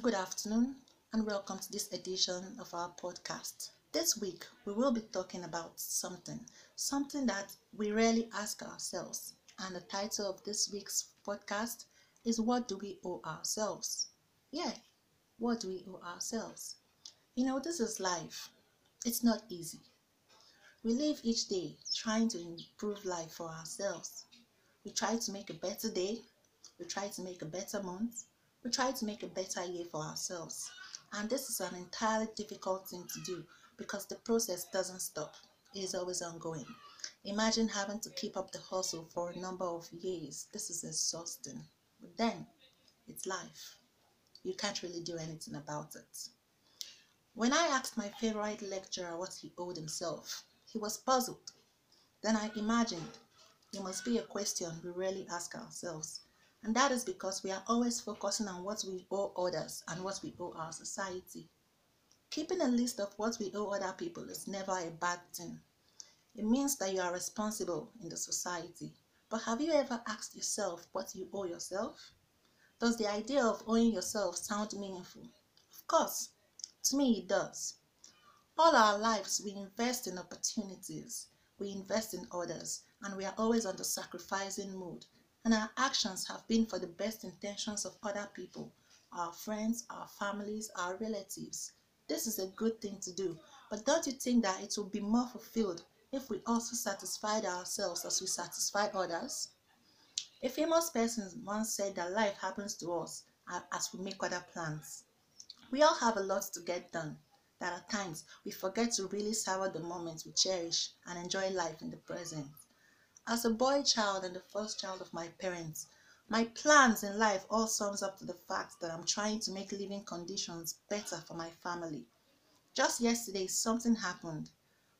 Good afternoon, and welcome to this edition of our podcast. This week, we will be talking about something, something that we rarely ask ourselves. And the title of this week's podcast is What Do We Owe Ourselves? Yeah, what do we owe ourselves? You know, this is life, it's not easy. We live each day trying to improve life for ourselves. We try to make a better day, we try to make a better month, we try to make a better year for ourselves. And this is an entirely difficult thing to do because the process doesn't stop, it is always ongoing. Imagine having to keep up the hustle for a number of years. This is exhausting. But then, it's life. You can't really do anything about it. When I asked my favorite lecturer what he owed himself, he was puzzled. Then I imagined it must be a question we rarely ask ourselves. And that is because we are always focusing on what we owe others and what we owe our society. Keeping a list of what we owe other people is never a bad thing. It means that you are responsible in the society. But have you ever asked yourself what you owe yourself? Does the idea of owing yourself sound meaningful? Of course, to me it does. All our lives, we invest in opportunities, we invest in others, and we are always on the sacrificing mood and our actions have been for the best intentions of other people, our friends, our families, our relatives. This is a good thing to do, but don't you think that it will be more fulfilled if we also satisfied ourselves as we satisfy others? A famous person once said that life happens to us as we make other plans. We all have a lot to get done, that at times we forget to really savor the moments we cherish and enjoy life in the present. As a boy child and the first child of my parents, my plans in life all sums up to the fact that I'm trying to make living conditions better for my family. Just yesterday, something happened.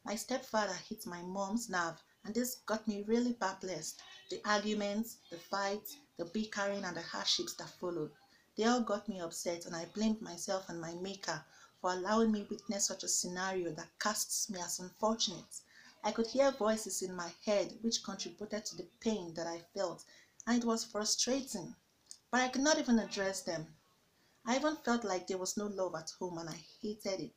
My stepfather hit my mom's nerve, and this got me really perplexed. The arguments, the fights, the bickering, and the hardships that followed. They all got me upset, and I blamed myself and my maker for allowing me witness such a scenario that casts me as unfortunate. I could hear voices in my head which contributed to the pain that I felt, and it was frustrating. But I could not even address them. I even felt like there was no love at home and I hated it.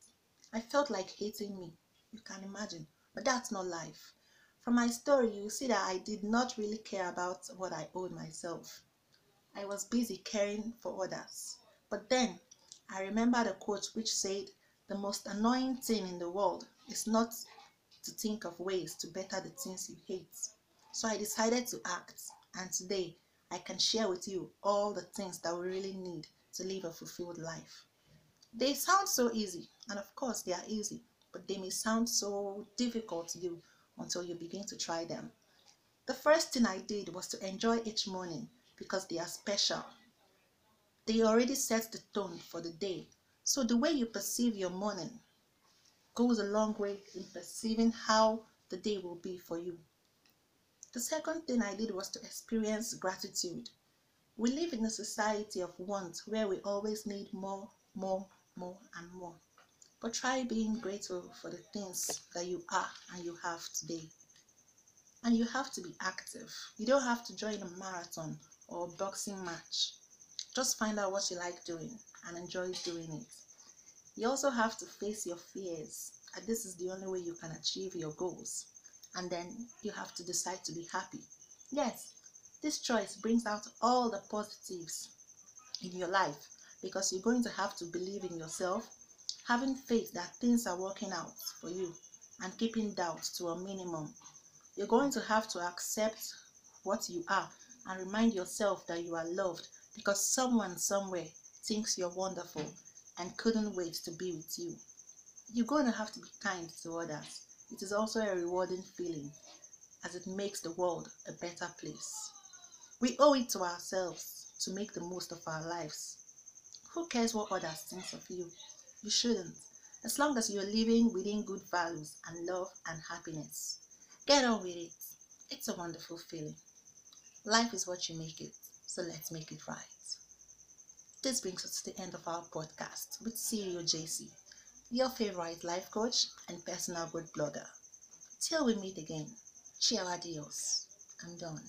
I felt like hating me. You can imagine. But that's not life. From my story, you see that I did not really care about what I owed myself. I was busy caring for others. But then I remembered a quote which said, The most annoying thing in the world is not to think of ways to better the things you hate. So I decided to act, and today I can share with you all the things that we really need to live a fulfilled life. They sound so easy, and of course they are easy, but they may sound so difficult to do until you begin to try them. The first thing I did was to enjoy each morning because they are special. They already set the tone for the day. So the way you perceive your morning goes a long way in perceiving how the day will be for you. The second thing I did was to experience gratitude. We live in a society of want where we always need more, more, more, and more. But try being grateful for the things that you are and you have today. And you have to be active. You don't have to join a marathon or a boxing match. Just find out what you like doing and enjoy doing it. You also have to face your fears, and this is the only way you can achieve your goals. And then you have to decide to be happy. Yes, this choice brings out all the positives in your life because you're going to have to believe in yourself, having faith that things are working out for you, and keeping doubt to a minimum. You're going to have to accept what you are and remind yourself that you are loved because someone somewhere thinks you're wonderful and couldn't wait to be with you. You're going to have to be kind to others. It is also a rewarding feeling as it makes the world a better place. We owe it to ourselves to make the most of our lives. Who cares what others think of you? You shouldn't, as long as you're living within good values and love and happiness. Get on with it. It's a wonderful feeling. Life is what you make it, so let's make it right. This brings us to the end of our podcast with CEO JC, your favorite life coach and personal growth blogger. Till we meet again, ciao adios. I'm done.